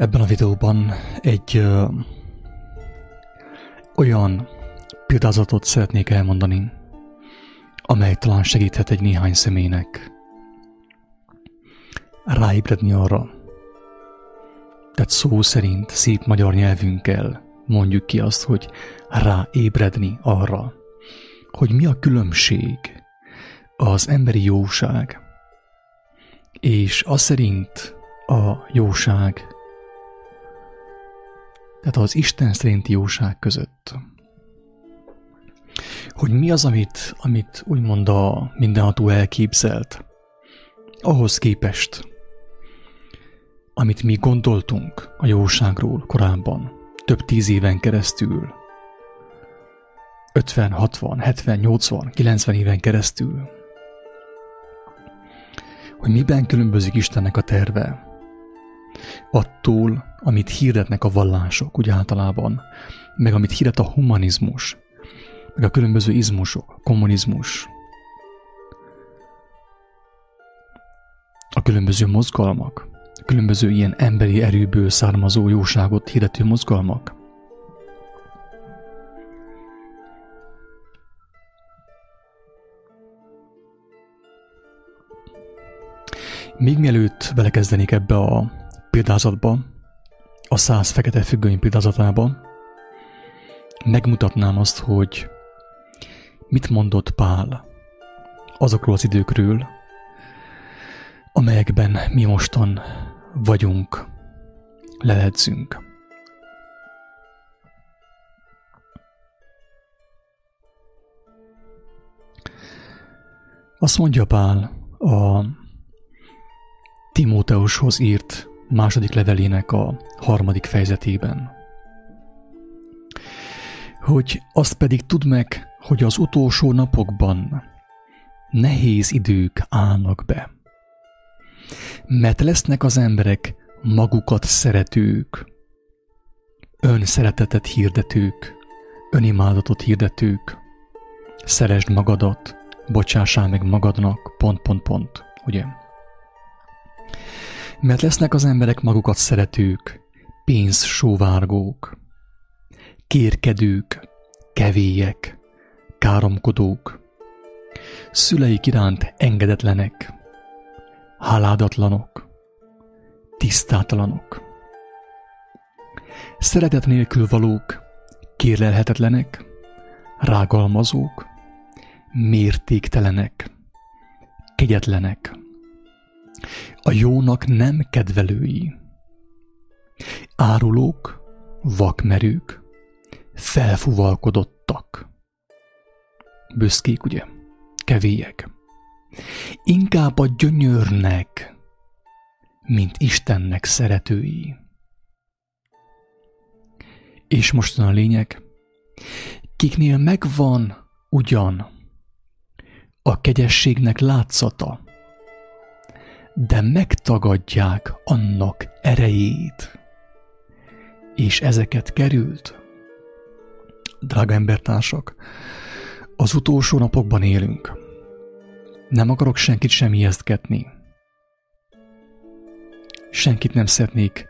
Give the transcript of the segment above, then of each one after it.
Ebben a videóban egy ö, olyan példázatot szeretnék elmondani, amely talán segíthet egy néhány személynek ráébredni arra, tehát szó szerint szép magyar nyelvünkkel mondjuk ki azt, hogy ráébredni arra, hogy mi a különbség az emberi jóság és az szerint a jóság, tehát az Isten szerinti jóság között. Hogy mi az, amit, amit úgymond a mindenható elképzelt, ahhoz képest, amit mi gondoltunk a jóságról korábban, több tíz éven keresztül, 50, 60, 70, 80, 90 éven keresztül, hogy miben különbözik Istennek a terve attól, amit hirdetnek a vallások úgy általában, meg amit hirdet a humanizmus, meg a különböző izmusok, kommunizmus, a különböző mozgalmak, a különböző ilyen emberi erőből származó jóságot hirdető mozgalmak. Még mielőtt belekezdenék ebbe a példázatba, a száz fekete függöny példázatába, megmutatnám azt, hogy mit mondott Pál azokról az időkről, amelyekben mi mostan vagyunk, leledzünk. Azt mondja Pál a Timóteushoz írt második levelének a harmadik fejezetében. Hogy azt pedig tudd meg, hogy az utolsó napokban nehéz idők állnak be. Mert lesznek az emberek magukat szeretők, önszeretetet hirdetők, önimádatot hirdetők, szeresd magadat, bocsássál meg magadnak, pont, pont, pont, ugye? Mert lesznek az emberek magukat szeretők, pénzsóvárgók, kérkedők, kevélyek, káromkodók, szüleik iránt engedetlenek, háládatlanok, tisztátalanok, szeretet nélkül valók, kérlelhetetlenek, rágalmazók, mértéktelenek, kegyetlenek, a jónak nem kedvelői. Árulók, vakmerők, felfuvalkodottak. Büszkék, ugye? Kevélyek. Inkább a gyönyörnek, mint Istennek szeretői. És mostan a lényeg, kiknél megvan ugyan a kegyességnek látszata, de megtagadják annak erejét. És ezeket került. Drága embertársak, az utolsó napokban élünk. Nem akarok senkit sem ijesztgetni. Senkit nem szeretnék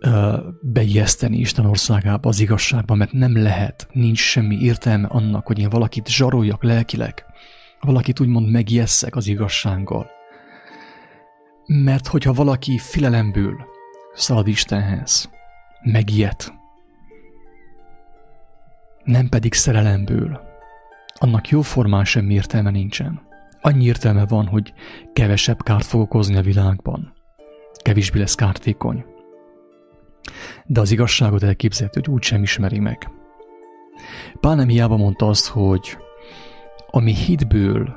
uh, beijeszteni Isten országába, az igazságba, mert nem lehet, nincs semmi értelme annak, hogy én valakit zsaroljak lelkileg, valakit úgymond megijesszek az igazsággal. Mert hogyha valaki filelemből szalad Istenhez, megijed, nem pedig szerelemből, annak jóformán sem értelme nincsen. Annyi értelme van, hogy kevesebb kárt fog okozni a világban. Kevésbé lesz kártékony. De az igazságot elképzelhető, hogy úgy sem ismeri meg. Pál nem hiába mondta azt, hogy ami hitből,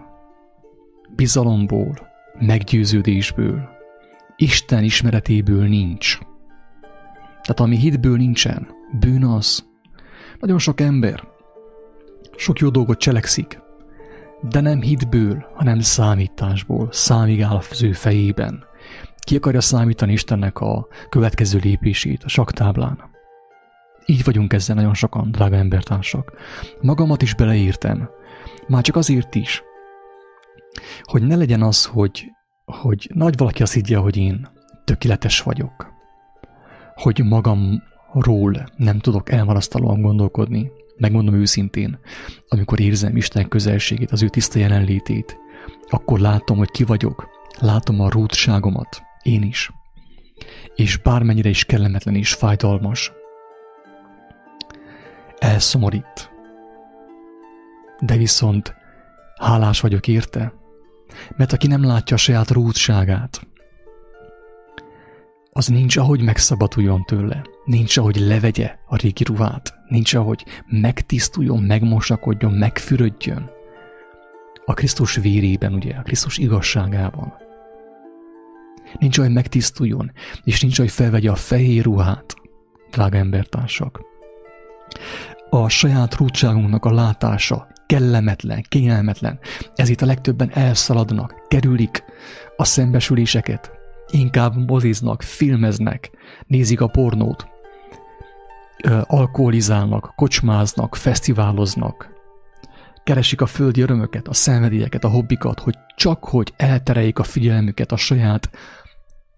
bizalomból, meggyőződésből, Isten ismeretéből nincs. Tehát ami hitből nincsen, bűn az. Nagyon sok ember sok jó dolgot cselekszik, de nem hitből, hanem számításból, számigál az ő fejében. Ki akarja számítani Istennek a következő lépését a saktáblán? Így vagyunk ezzel nagyon sokan, drága embertársak. Magamat is beleírtam. Már csak azért is, hogy ne legyen az, hogy, hogy nagy valaki azt higgye, hogy én tökéletes vagyok. hogy magamról nem tudok elmarasztalóan gondolkodni, megmondom őszintén, amikor érzem Isten közelségét, az ő tiszta jelenlétét, akkor látom, hogy ki vagyok, látom a rútságomat, én is. És bármennyire is kellemetlen és fájdalmas, elszomorít. De viszont hálás vagyok érte, mert aki nem látja a saját rútságát, az nincs, ahogy megszabaduljon tőle, nincs, ahogy levegye a régi ruhát, nincs, ahogy megtisztuljon, megmosakodjon, megfürödjön. A Krisztus vérében, ugye, a Krisztus igazságában. Nincs, ahogy megtisztuljon, és nincs, ahogy felvegye a fehér ruhát, drága embertársak. A saját rútságunknak a látása kellemetlen, kényelmetlen, ezért a legtöbben elszaladnak, kerülik a szembesüléseket, inkább moziznak, filmeznek, nézik a pornót, alkoholizálnak, kocsmáznak, fesztiváloznak, keresik a földi örömöket, a szenvedélyeket, a hobbikat, hogy csak hogy eltereljék a figyelmüket a saját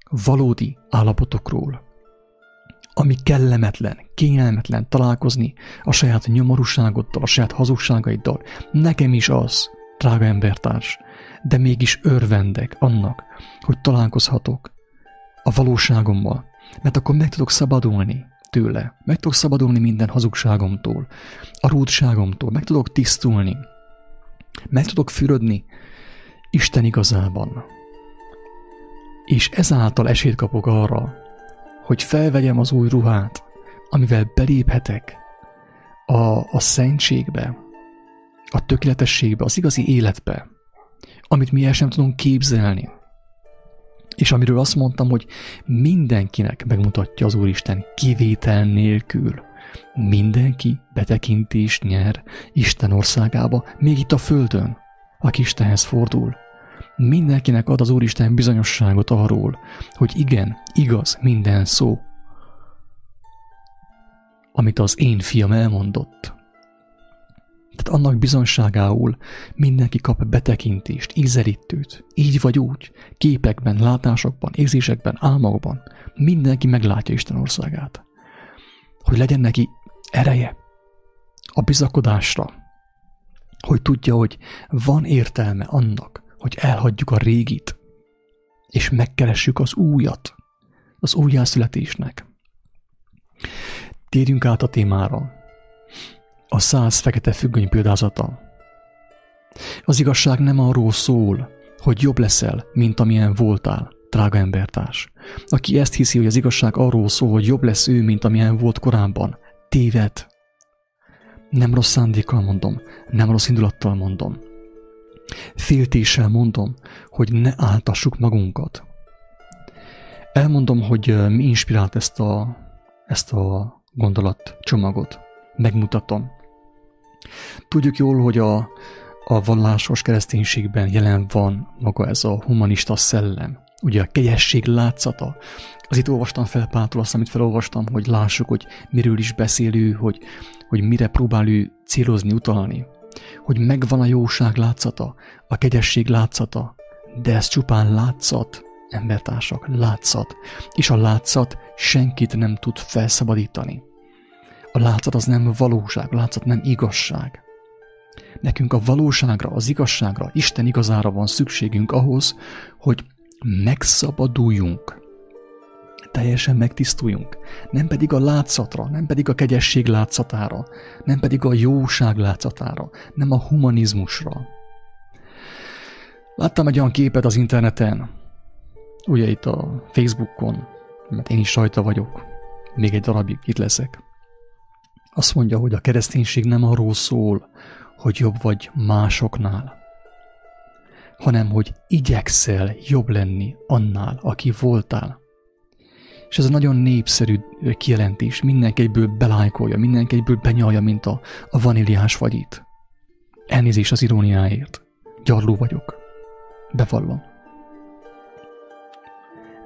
valódi állapotokról. Ami kellemetlen, kényelmetlen találkozni a saját nyomorúságoddal, a saját hazugságaiddal. Nekem is az, drága embertárs, de mégis örvendek annak, hogy találkozhatok a valóságommal, mert akkor meg tudok szabadulni tőle, meg tudok szabadulni minden hazugságomtól, a rúdságomtól, meg tudok tisztulni, meg tudok fürödni Isten igazában. És ezáltal esélyt kapok arra, hogy felvegyem az új ruhát, amivel beléphetek a, a szentségbe, a tökéletességbe, az igazi életbe, amit mi el sem tudunk képzelni. És amiről azt mondtam, hogy mindenkinek megmutatja az Úristen kivétel nélkül. Mindenki betekintést nyer Isten országába, még itt a Földön, aki Istenhez fordul. Mindenkinek ad az Úristen bizonyosságot arról, hogy igen, igaz minden szó, amit az én fiam elmondott. Tehát annak bizonságául mindenki kap betekintést, ízelítőt, így vagy úgy, képekben, látásokban, érzésekben, álmokban. Mindenki meglátja Isten országát. Hogy legyen neki ereje a bizakodásra, hogy tudja, hogy van értelme annak, hogy elhagyjuk a régit, és megkeressük az újat, az újjászületésnek. Térjünk át a témára, a száz fekete függöny példázata. Az igazság nem arról szól, hogy jobb leszel, mint amilyen voltál, drága embertárs. Aki ezt hiszi, hogy az igazság arról szól, hogy jobb lesz ő, mint amilyen volt korábban, téved. Nem rossz szándékkal mondom, nem rossz indulattal mondom. Féltéssel mondom, hogy ne áltassuk magunkat. Elmondom, hogy mi inspirált ezt a, ezt a gondolatcsomagot. Megmutatom. Tudjuk jól, hogy a, a vallásos kereszténységben jelen van maga ez a humanista szellem, ugye a kegyesség látszata. Az itt olvastam fel Pától azt, amit felolvastam, hogy lássuk, hogy miről is beszél ő, hogy, hogy mire próbál ő célozni, utalni. Hogy megvan a jóság látszata, a kegyesség látszata, de ez csupán látszat, embertársak, látszat. És a látszat senkit nem tud felszabadítani. A látszat az nem valóság, a látszat nem igazság. Nekünk a valóságra, az igazságra, Isten igazára van szükségünk ahhoz, hogy megszabaduljunk, teljesen megtisztuljunk, nem pedig a látszatra, nem pedig a kegyesség látszatára, nem pedig a jóság látszatára, nem a humanizmusra. Láttam egy olyan képet az interneten, ugye itt a Facebookon, mert én is sajta vagyok, még egy darabig itt leszek. Azt mondja, hogy a kereszténység nem arról szól, hogy jobb vagy másoknál, hanem hogy igyekszel jobb lenni annál, aki voltál. És ez a nagyon népszerű kijelentés, mindenki egyből belájkolja, mindenki egyből benyalja, mint a, a vaníliás fagyit. Elnézés az iróniáért. Gyarló vagyok. Bevallom.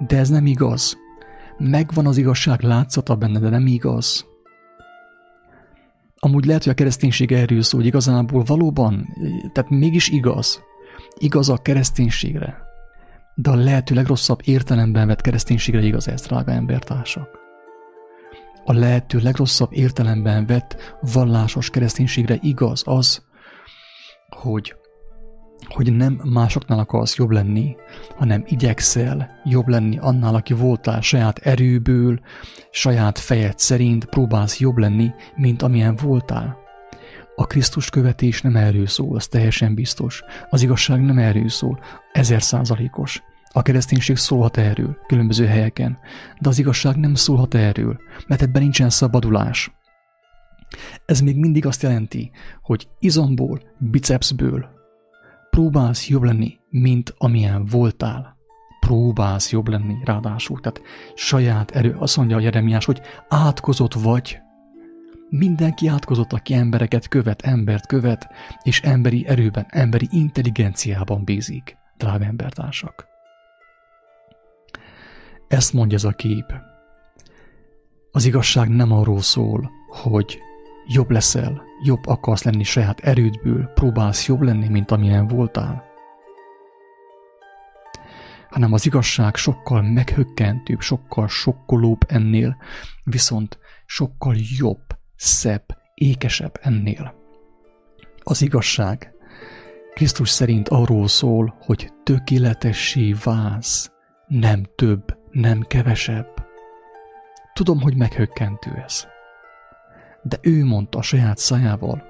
De ez nem igaz. Megvan az igazság látszata benne, de nem igaz. Amúgy lehet, hogy a kereszténység erről szól, hogy igazából valóban, tehát mégis igaz. Igaz a kereszténységre. De a lehető legrosszabb értelemben vett kereszténységre igaz ez, drága embertársak. a lehető legrosszabb értelemben vett vallásos kereszténységre igaz az, hogy, hogy nem másoknál akarsz jobb lenni, hanem igyekszel jobb lenni annál, aki voltál saját erőből, saját fejed szerint próbálsz jobb lenni, mint amilyen voltál. A Krisztus követés nem erről szól, az teljesen biztos. Az igazság nem erről szól, ezer százalékos. A kereszténység szólhat erről, különböző helyeken, de az igazság nem szólhat erről, mert ebben nincsen szabadulás. Ez még mindig azt jelenti, hogy izomból, bicepsből próbálsz jobb lenni, mint amilyen voltál. Próbálsz jobb lenni, ráadásul. Tehát saját erő, azt mondja a Jeremiás, hogy átkozott vagy. Mindenki átkozott, aki embereket követ, embert követ, és emberi erőben, emberi intelligenciában bízik, drága embertársak. Ezt mondja ez a kép. Az igazság nem arról szól, hogy jobb leszel, jobb akarsz lenni saját erődből, próbálsz jobb lenni, mint amilyen voltál. Hanem az igazság sokkal meghökkentőbb, sokkal sokkolóbb ennél, viszont sokkal jobb, szebb, ékesebb ennél. Az igazság Krisztus szerint arról szól, hogy tökéletessé válsz, nem több, nem kevesebb. Tudom, hogy meghökkentő ez. De ő mondta a saját szájával,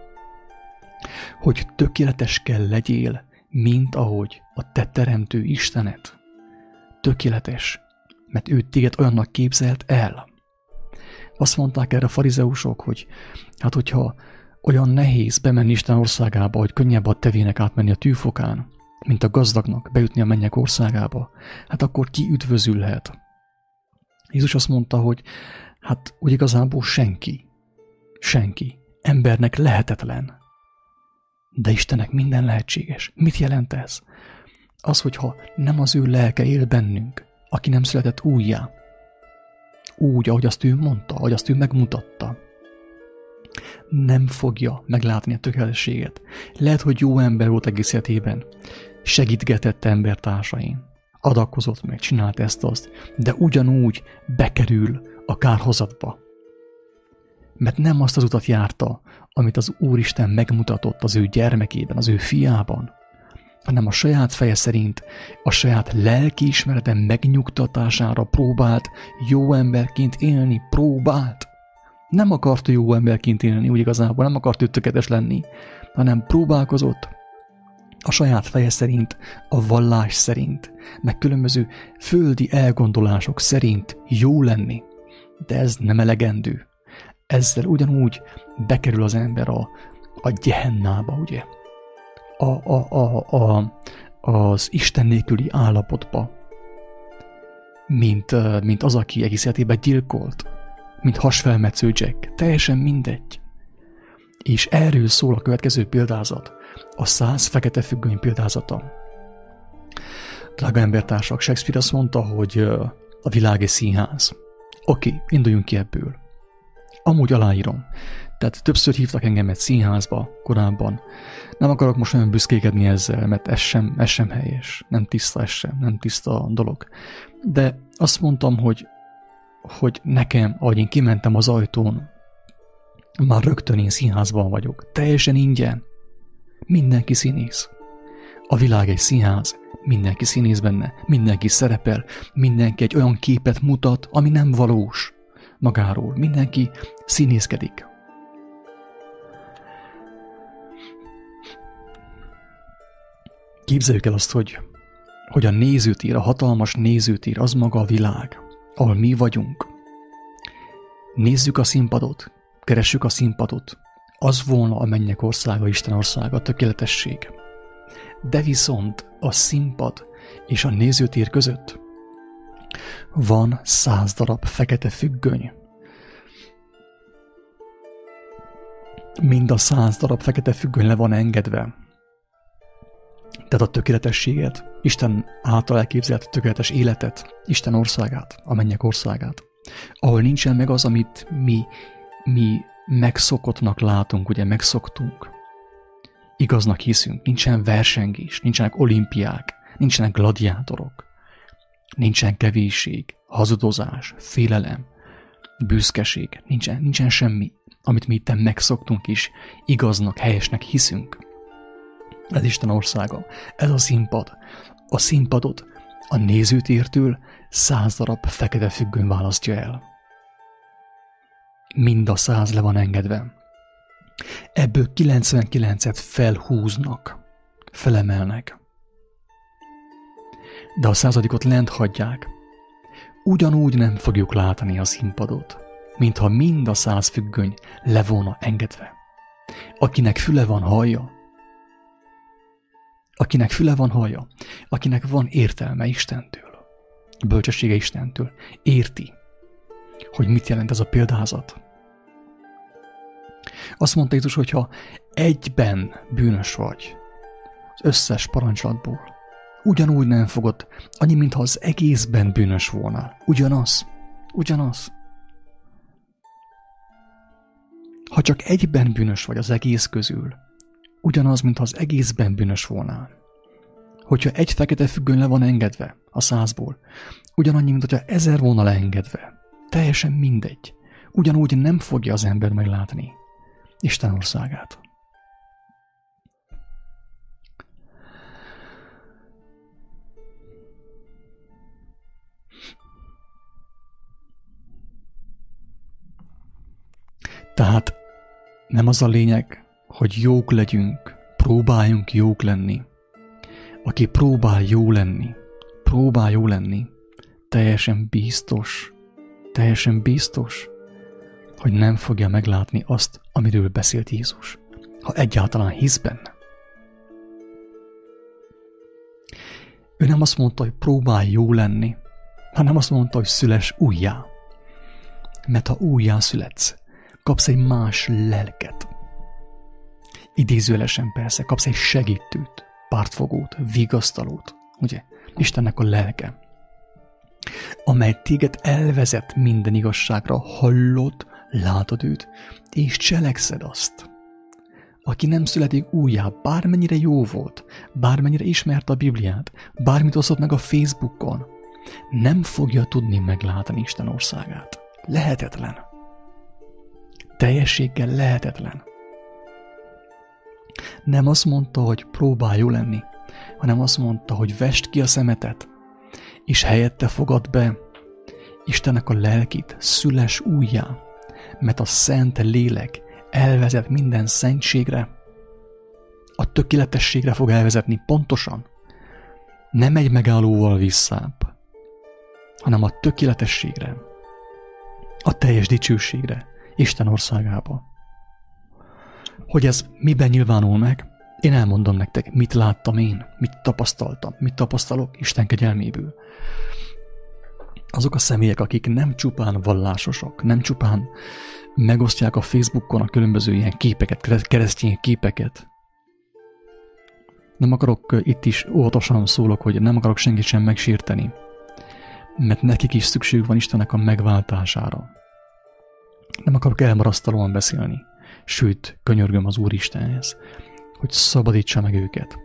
hogy tökéletes kell legyél, mint ahogy a te teremtő Istenet. Tökéletes, mert ő téged olyannak képzelt el. Azt mondták erre a farizeusok, hogy hát hogyha olyan nehéz bemenni Isten országába, hogy könnyebb a tevének átmenni a tűfokán, mint a gazdagnak bejutni a mennyek országába, hát akkor ki üdvözülhet? Jézus azt mondta, hogy hát úgy igazából senki. Senki. Embernek lehetetlen. De Istennek minden lehetséges. Mit jelent ez? Az, hogyha nem az ő lelke él bennünk, aki nem született újjá, úgy, ahogy azt ő mondta, ahogy azt ő megmutatta, nem fogja meglátni a tökéletességet. Lehet, hogy jó ember volt egész életében, segítgetett embertársain, adakozott meg, csinált ezt-azt, de ugyanúgy bekerül a kárhozatba. Mert nem azt az utat járta, amit az Úristen megmutatott az ő gyermekében, az ő fiában, hanem a saját feje szerint, a saját lelkiismerete megnyugtatására próbált jó emberként élni, próbált. Nem akart jó emberként élni, úgy igazából nem akart ő tökéletes lenni, hanem próbálkozott a saját feje szerint, a vallás szerint, meg különböző földi elgondolások szerint jó lenni. De ez nem elegendő. Ezzel ugyanúgy bekerül az ember a, a gyehennába, ugye? A, a, a, a, az Isten nélküli állapotba, mint, mint az, aki egész életében gyilkolt, mint hasfelmetsző Jack. Teljesen mindegy. És erről szól a következő példázat a száz fekete függöny példázata. Drága embertársak, Shakespeare azt mondta, hogy a világ egy színház. Oké, induljunk ki ebből. Amúgy aláírom. Tehát többször hívtak engem egy színházba korábban. Nem akarok most olyan büszkékedni ezzel, mert ez sem, ez sem helyes. Nem tiszta ez sem, nem tiszta a dolog. De azt mondtam, hogy, hogy nekem, ahogy én kimentem az ajtón, már rögtön én színházban vagyok. Teljesen ingyen. Mindenki színész. A világ egy színház, mindenki színész benne, mindenki szerepel, mindenki egy olyan képet mutat, ami nem valós magáról. Mindenki színészkedik. Képzeljük el azt, hogy, hogy a nézőtér, a hatalmas nézőtér az maga a világ, ahol mi vagyunk. Nézzük a színpadot, keressük a színpadot, az volna a mennyek országa, Isten országa, a tökéletesség. De viszont a színpad és a nézőtér között van száz darab fekete függöny. Mind a száz darab fekete függöny le van engedve. Tehát a tökéletességet, Isten által elképzelt tökéletes életet, Isten országát, a mennyek országát, ahol nincsen meg az, amit mi, mi megszokottnak látunk, ugye megszoktunk. Igaznak hiszünk, nincsen versengés, nincsenek olimpiák, nincsenek gladiátorok, nincsen kevésség, hazudozás, félelem, büszkeség, nincsen, nincsen semmi, amit mi itt megszoktunk is, igaznak, helyesnek hiszünk. Ez Isten országa, ez a színpad. A színpadot a nézőtértől száz darab fekete függön választja el. Mind a száz le van engedve. Ebből 99-et felhúznak, felemelnek. De a századikot lent hagyják. Ugyanúgy nem fogjuk látni a színpadot, mintha mind a száz függöny le volna engedve. Akinek füle van hallja, akinek füle van hallja, akinek van értelme Istentől, bölcsessége Istentől, érti, hogy mit jelent ez a példázat. Azt mondta Jézus, hogyha egyben bűnös vagy az összes parancsolatból, ugyanúgy nem fogod, annyi, mintha az egészben bűnös volna. Ugyanaz. Ugyanaz. Ha csak egyben bűnös vagy az egész közül, ugyanaz, mintha az egészben bűnös volnál. Hogyha egy fekete függöny le van engedve a százból, ugyanannyi, mint hogyha ezer volna leengedve. Teljesen mindegy. Ugyanúgy nem fogja az ember meglátni Isten országát. Tehát nem az a lényeg, hogy jók legyünk, próbáljunk jók lenni. Aki próbál jó lenni, próbál jó lenni, teljesen biztos, teljesen biztos, hogy nem fogja meglátni azt, amiről beszélt Jézus, ha egyáltalán hisz benne. Ő nem azt mondta, hogy próbálj jó lenni, hanem azt mondta, hogy szüles újjá. Mert ha újjá születsz, kapsz egy más lelket. Idézőlesen persze, kapsz egy segítőt, pártfogót, vigasztalót, ugye? Istennek a lelke, amely téged elvezet minden igazságra, hallod, látod őt, és cselekszed azt. Aki nem születik újjá, bármennyire jó volt, bármennyire ismerte a Bibliát, bármit osztott meg a Facebookon, nem fogja tudni meglátni Isten országát. Lehetetlen teljességgel lehetetlen. Nem azt mondta, hogy próbálj jó lenni, hanem azt mondta, hogy vest ki a szemetet, és helyette fogad be Istennek a lelkit, szüles újjá, mert a szent lélek elvezet minden szentségre, a tökéletességre fog elvezetni pontosan. Nem egy megállóval visszább, hanem a tökéletességre, a teljes dicsőségre, Isten országába. Hogy ez miben nyilvánul meg, én elmondom nektek, mit láttam én, mit tapasztaltam, mit tapasztalok Isten kegyelméből. Azok a személyek, akik nem csupán vallásosok, nem csupán megosztják a Facebookon a különböző ilyen képeket, keresztény képeket. Nem akarok itt is óvatosan szólok, hogy nem akarok senkit sem megsérteni, mert nekik is szükség van Istennek a megváltására. Nem akarok elmarasztalóan beszélni, sőt, könyörgöm az Úristenhez, hogy szabadítsa meg őket,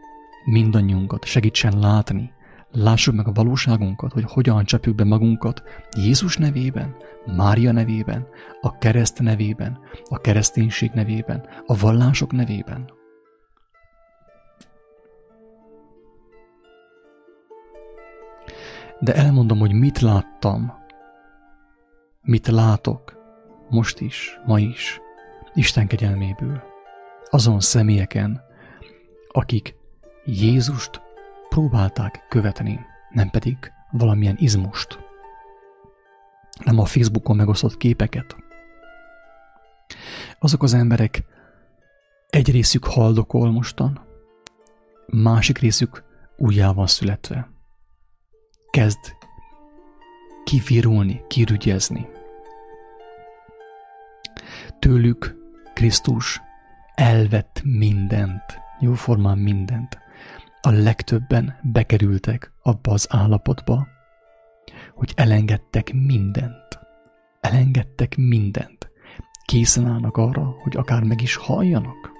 mindannyiunkat, segítsen látni, lássuk meg a valóságunkat, hogy hogyan csapjuk be magunkat Jézus nevében, Mária nevében, a kereszt nevében, a kereszténység nevében, a vallások nevében. De elmondom, hogy mit láttam, mit látok, most is, ma is, Isten kegyelméből, azon személyeken, akik Jézust próbálták követni, nem pedig valamilyen izmust, nem a Facebookon megosztott képeket. Azok az emberek egy részük haldokol mostan, másik részük újjá van születve. Kezd kivirulni, kirügyezni. Tőlük Krisztus elvett mindent, jóformán mindent. A legtöbben bekerültek abba az állapotba, hogy elengedtek mindent. Elengedtek mindent. Készen állnak arra, hogy akár meg is halljanak.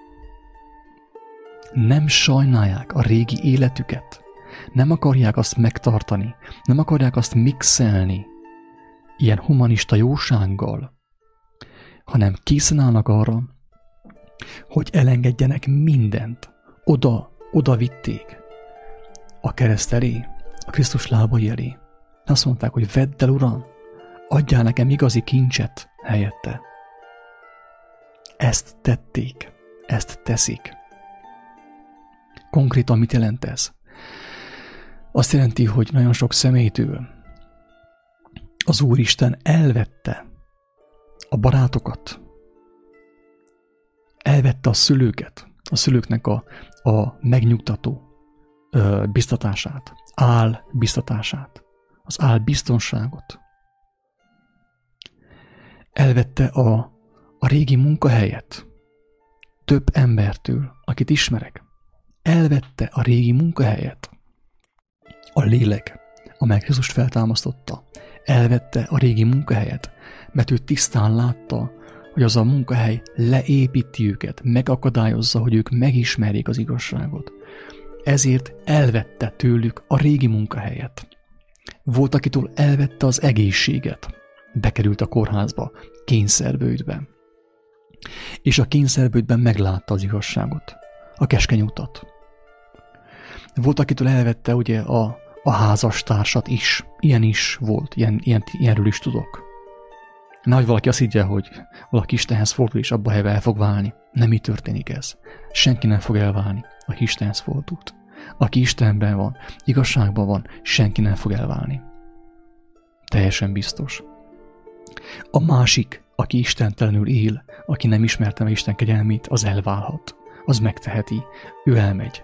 Nem sajnálják a régi életüket. Nem akarják azt megtartani. Nem akarják azt mixelni ilyen humanista jósággal, hanem készen állnak arra, hogy elengedjenek mindent. Oda, oda vitték a kereszt elé, a Krisztus lábai elé. Azt mondták, hogy vedd el, Uram, adjál nekem igazi kincset helyette. Ezt tették, ezt teszik. Konkrétan mit jelent ez? Azt jelenti, hogy nagyon sok személytől az Úristen elvette a barátokat, elvette a szülőket, a szülőknek a, a megnyugtató ö, biztatását, áll biztatását, az áll biztonságot. Elvette a, a régi munkahelyet több embertől, akit ismerek. Elvette a régi munkahelyet. A lélek, amely Jézust feltámasztotta, elvette a régi munkahelyet, mert ő tisztán látta, hogy az a munkahely leépíti őket, megakadályozza, hogy ők megismerjék az igazságot. Ezért elvette tőlük a régi munkahelyet. Volt, akitől elvette az egészséget. Bekerült a kórházba, kényszerbőjtbe. És a kényszerbőjtben meglátta az igazságot, a keskeny utat. Volt, akitől elvette ugye a, a házastársat is. Ilyen is volt, ilyen, ilyen, ilyenről is tudok. Nagy valaki azt higgye, hogy valaki Istenhez fordul, és abba helyben el fog válni. Nem így történik ez. Senki nem fog elválni, aki Istenhez fordult. Aki Istenben van, igazságban van, senki nem fog elválni. Teljesen biztos. A másik, aki istentelenül él, aki nem ismerte meg Isten kegyelmét, az elválhat. Az megteheti. Ő elmegy.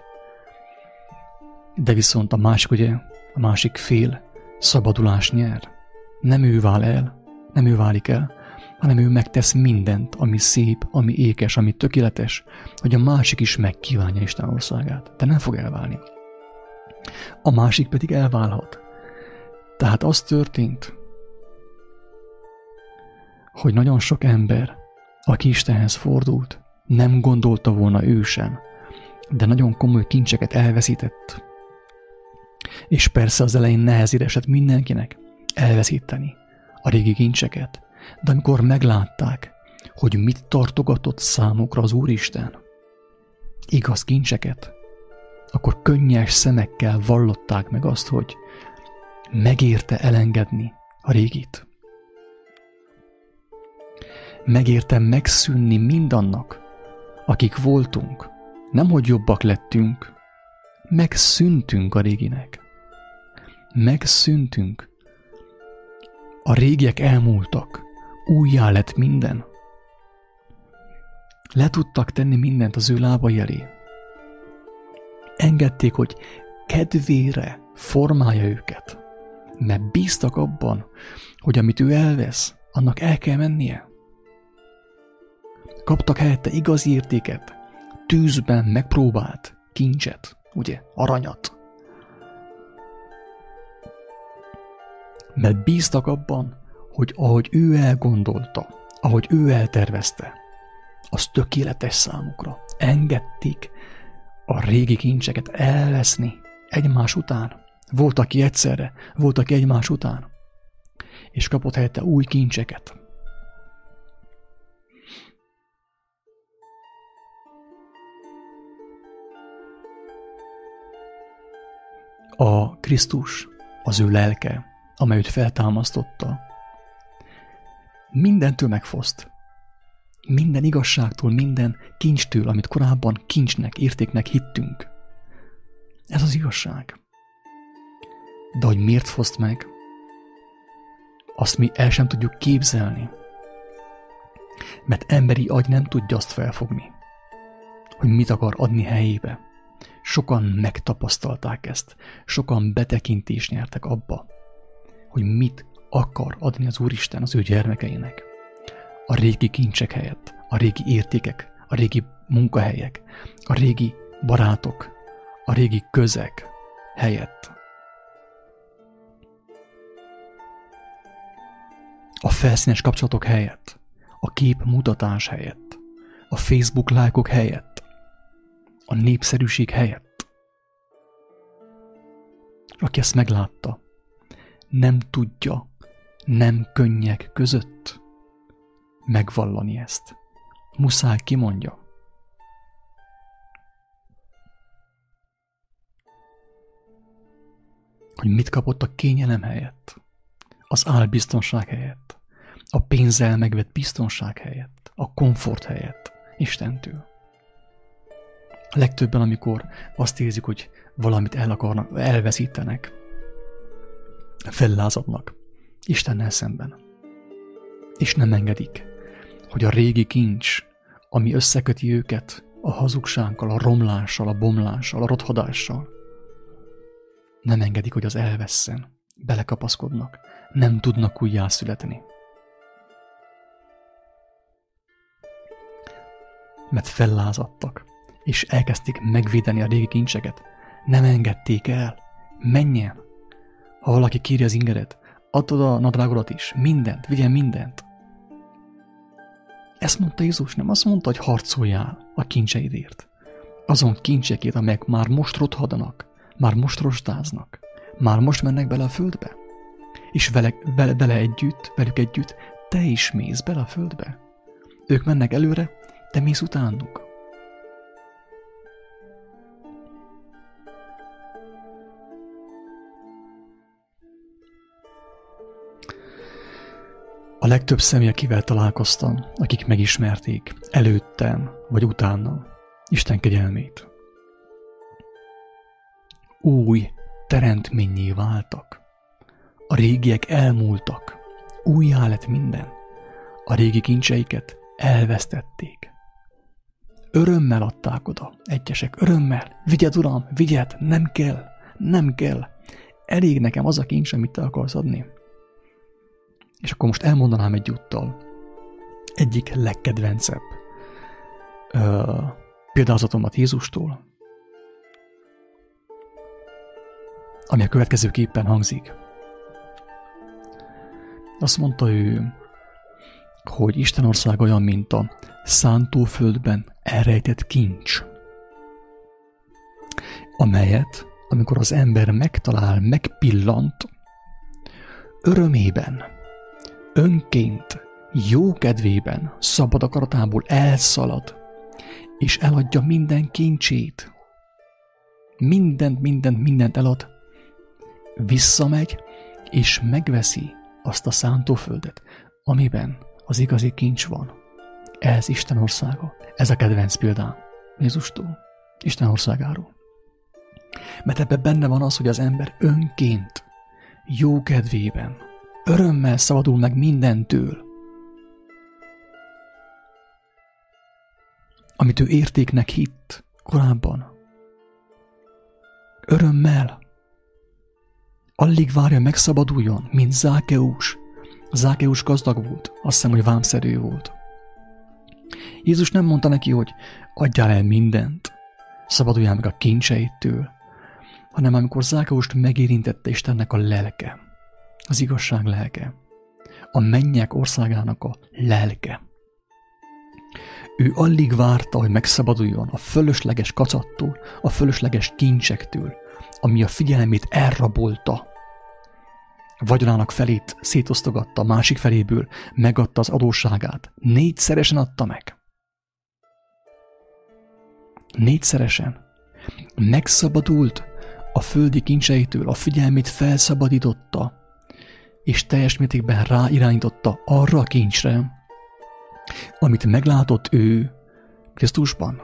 De viszont a másik, ugye, a másik fél szabadulás nyer. Nem ő vál el, nem ő válik el, hanem ő megtesz mindent, ami szép, ami ékes, ami tökéletes, hogy a másik is megkívánja Isten országát. De nem fog elválni. A másik pedig elválhat. Tehát az történt, hogy nagyon sok ember, aki Istenhez fordult, nem gondolta volna ő sem, de nagyon komoly kincseket elveszített. És persze az elején nehezére esett mindenkinek elveszíteni a régi kincseket, de amikor meglátták, hogy mit tartogatott számukra az Úristen, igaz kincseket, akkor könnyes szemekkel vallották meg azt, hogy megérte elengedni a régit. Megérte megszűnni mindannak, akik voltunk, nem hogy jobbak lettünk, megszűntünk a réginek. Megszűntünk a régiek elmúltak, újjá lett minden. Le tudtak tenni mindent az ő lábai elé. Engedték, hogy kedvére formálja őket, mert bíztak abban, hogy amit ő elvesz, annak el kell mennie. Kaptak helyette igazi értéket, tűzben megpróbált kincset, ugye, aranyat. Mert bíztak abban, hogy ahogy ő elgondolta, ahogy ő eltervezte, az tökéletes számukra. Engedték a régi kincseket elveszni egymás után. Volt, aki egyszerre, volt, aki egymás után. És kapott helyette új kincseket. A Krisztus, az ő lelke, amely őt feltámasztotta. Mindentől megfoszt. Minden igazságtól, minden kincstől, amit korábban kincsnek, értéknek hittünk. Ez az igazság. De hogy miért foszt meg, azt mi el sem tudjuk képzelni. Mert emberi agy nem tudja azt felfogni, hogy mit akar adni helyébe. Sokan megtapasztalták ezt, sokan betekintést nyertek abba, hogy mit akar adni az Úristen az ő gyermekeinek. A régi kincsek helyett, a régi értékek, a régi munkahelyek, a régi barátok, a régi közek helyett. A felszínes kapcsolatok helyett, a kép mutatás helyett, a Facebook lájkok helyett, a népszerűség helyett. Aki ezt meglátta, nem tudja, nem könnyek között megvallani ezt. Muszáj kimondja. Hogy mit kapott a kényelem helyett, az álbiztonság helyett, a pénzzel megvett biztonság helyett, a komfort helyett, Istentől. Legtöbben, amikor azt érzik, hogy valamit el akarnak, elveszítenek, fellázadnak Istennel szemben. És nem engedik, hogy a régi kincs, ami összeköti őket a hazugsággal, a romlással, a bomlással, a rothadással, nem engedik, hogy az elvesszen. Belekapaszkodnak. Nem tudnak újjászületni. Mert fellázadtak, és elkezdték megvédeni a régi kincseket. Nem engedték el. Menjen! Ha valaki kéri az ingeret, adod a nadrágodat is, mindent, vigyen mindent. Ezt mondta Jézus, nem azt mondta, hogy harcoljál a kincseidért. Azon kincsekért, amelyek már most rothadanak, már most rostáznak, már most mennek bele a földbe. És vele, vele, vele együtt, velük együtt, te is mész bele a földbe. Ők mennek előre, te mész utánuk. A legtöbb személy, akivel találkoztam, akik megismerték előttem vagy utána Isten kegyelmét, új teremtményé váltak. A régiek elmúltak, újjá lett minden. A régi kincseiket elvesztették. Örömmel adták oda, egyesek, örömmel. Vigyed, uram, vigyed, nem kell, nem kell. Elég nekem az a kincs, amit te akarsz adni. És akkor most elmondanám egyúttal egyik legkedvencebb ö, példázatomat Jézustól, ami a következőképpen hangzik. Azt mondta ő, hogy Isten ország olyan, mint a szántóföldben elrejtett kincs, amelyet, amikor az ember megtalál, megpillant, örömében, önként, jó kedvében, szabad akaratából elszalad, és eladja minden kincsét. Mindent, mindent, mindent elad, visszamegy, és megveszi azt a szántóföldet, amiben az igazi kincs van. Ez Isten országa. Ez a kedvenc példám Jézustól, Isten országáról. Mert ebben benne van az, hogy az ember önként, jó kedvében, örömmel szabadul meg mindentől, amit ő értéknek hitt korábban. Örömmel, Alig várja megszabaduljon, mint Zákeus. Zákeus gazdag volt, azt hiszem, hogy vámszerű volt. Jézus nem mondta neki, hogy adjál el mindent, szabaduljál meg a kincseitől, hanem amikor Zákeust megérintette Istennek a lelke, az igazság lelke, a mennyek országának a lelke. Ő alig várta, hogy megszabaduljon a fölösleges kacattól, a fölösleges kincsektől, ami a figyelmét elrabolta. Vagyonának felét szétosztogatta, másik feléből megadta az adósságát. Négyszeresen adta meg. Négyszeresen. Megszabadult a földi kincseitől, a figyelmét felszabadította, és teljes mértékben ráirányította arra a kincsre, amit meglátott ő Krisztusban.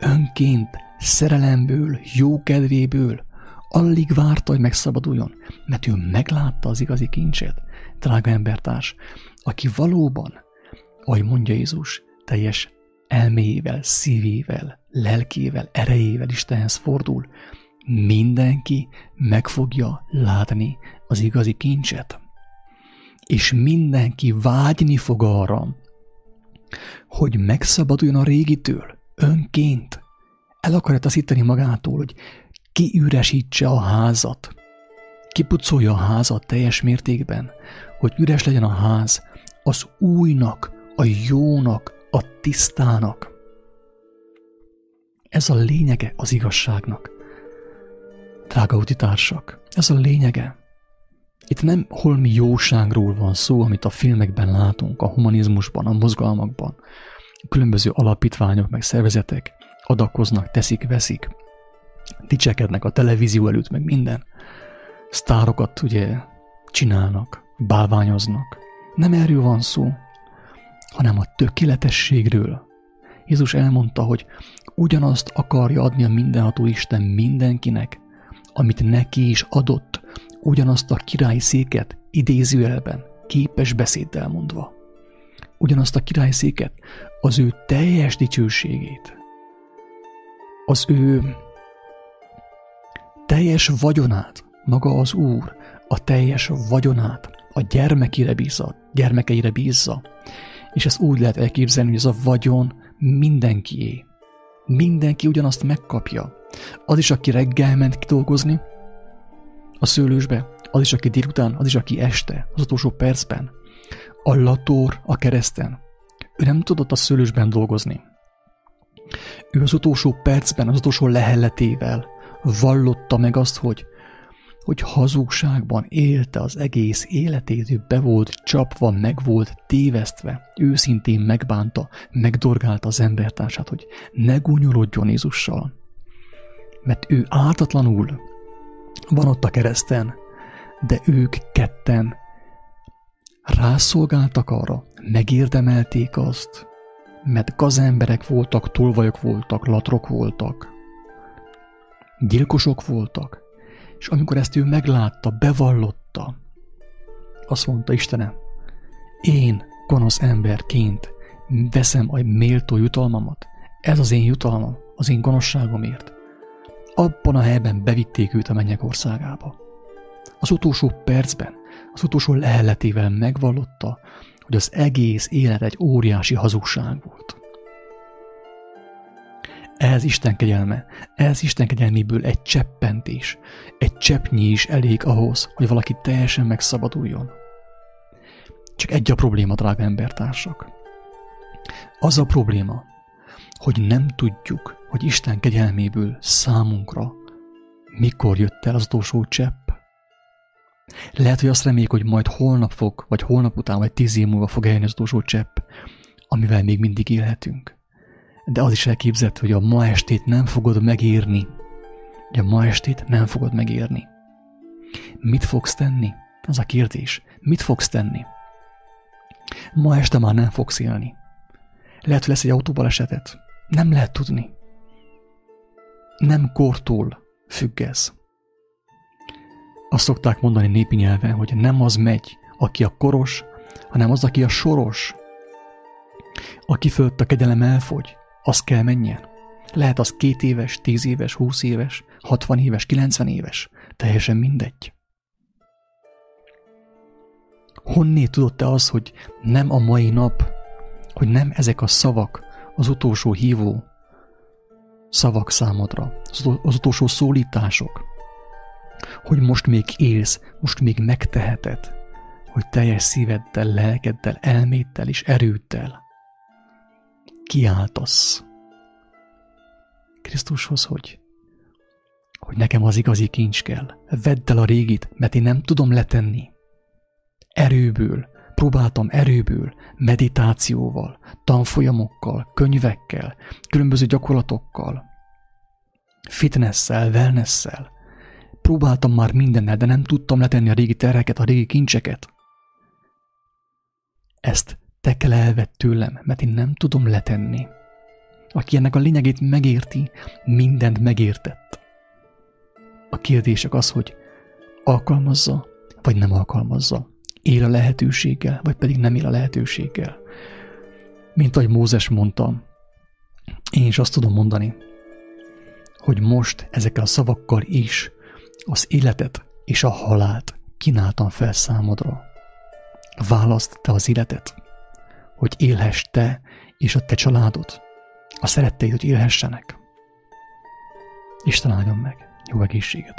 Önként, szerelemből, jókedvéből, alig várta, hogy megszabaduljon, mert ő meglátta az igazi kincset, drága embertárs, aki valóban, ahogy mondja Jézus, teljes elméjével, szívével, lelkével, erejével Istenhez fordul, mindenki meg fogja látni az igazi kincset. És mindenki vágyni fog arra, hogy megszabaduljon a régitől, önként. El akarja taszítani magától, hogy kiüresítse a házat, kipucolja a házat teljes mértékben, hogy üres legyen a ház az újnak, a jónak, a tisztának. Ez a lényege az igazságnak. Drága utitársak, ez a lényege. Itt nem holmi jóságról van szó, amit a filmekben látunk, a humanizmusban, a mozgalmakban. Különböző alapítványok meg szervezetek adakoznak, teszik, veszik, dicsekednek a televízió előtt, meg minden. Sztárokat ugye csinálnak, bálványoznak. Nem erről van szó, hanem a tökéletességről. Jézus elmondta, hogy ugyanazt akarja adni a mindenható Isten mindenkinek, amit neki is adott, ugyanazt a királyi széket idézőjelben, képes beszéddel mondva. Ugyanazt a királyi széket, az ő teljes dicsőségét, az ő teljes vagyonát, maga az Úr, a teljes vagyonát a gyermekére bízza, gyermekeire bízza. És ezt úgy lehet elképzelni, hogy ez a vagyon mindenkié. Mindenki ugyanazt megkapja. Az is, aki reggel ment dolgozni a szőlősbe, az is, aki délután, az is, aki este, az utolsó percben. A lator a kereszten. Ő nem tudott a szőlősben dolgozni. Ő az utolsó percben, az utolsó lehelletével vallotta meg azt, hogy, hogy hazugságban élte az egész életét, ő be volt csapva, meg volt tévesztve, őszintén megbánta, megdorgálta az embertársát, hogy ne gúnyolódjon Jézussal. Mert ő ártatlanul van ott a kereszten, de ők ketten rászolgáltak arra, megérdemelték azt, mert gazemberek voltak, tolvajok voltak, latrok voltak, gyilkosok voltak, és amikor ezt ő meglátta, bevallotta, azt mondta Istenem, én gonosz emberként veszem a méltó jutalmamat, ez az én jutalmam, az én gonoszságomért. Abban a helyben bevitték őt a mennyek országába. Az utolsó percben, az utolsó leheletével megvallotta, hogy az egész élet egy óriási hazugság volt. Ez Isten kegyelme, ez Isten kegyelméből egy cseppentés, egy cseppnyi is elég ahhoz, hogy valaki teljesen megszabaduljon. Csak egy a probléma, drága embertársak. Az a probléma, hogy nem tudjuk, hogy Isten kegyelméből számunkra mikor jött el az utolsó csepp. Lehet, hogy azt reméljük, hogy majd holnap fog, vagy holnap után, vagy tíz év múlva fog eljönni az utolsó csepp, amivel még mindig élhetünk. De az is elképzett, hogy a ma estét nem fogod megérni. Hogy a ma estét nem fogod megérni. Mit fogsz tenni? Az a kérdés. Mit fogsz tenni? Ma este már nem fogsz élni. Lehet, hogy lesz egy autóbalesetet. Nem lehet tudni. Nem kortól függ ez. Azt szokták mondani népi nyelven, hogy nem az megy, aki a koros, hanem az, aki a soros. Aki fölött a kegyelem elfogy, az kell menjen. Lehet az két éves, tíz éves, húsz éves, hatvan éves, kilencven éves. Teljesen mindegy. Honnét tudott te az, hogy nem a mai nap, hogy nem ezek a szavak az utolsó hívó szavak számodra, az utolsó szólítások, hogy most még élsz, most még megteheted, hogy teljes szíveddel, lelkeddel, elméddel és erőddel kiáltasz Krisztushoz, hogy, hogy nekem az igazi kincs kell. Vedd el a régit, mert én nem tudom letenni. Erőből, próbáltam erőből, meditációval, tanfolyamokkal, könyvekkel, különböző gyakorlatokkal, fitnesszel, wellnesszel. Próbáltam már mindennel, de nem tudtam letenni a régi terheket, a régi kincseket. Ezt te kell elvett tőlem, mert én nem tudom letenni. Aki ennek a lényegét megérti, mindent megértett. A kérdések az, hogy alkalmazza, vagy nem alkalmazza. Él a lehetőséggel, vagy pedig nem él a lehetőséggel. Mint ahogy Mózes mondta, én is azt tudom mondani, hogy most ezekkel a szavakkal is az életet és a halált kínáltam fel számodra. Választ te az életet, hogy élhess te és a te családod. A szeretteid, hogy élhessenek. Isten áldjon meg. Jó egészséget!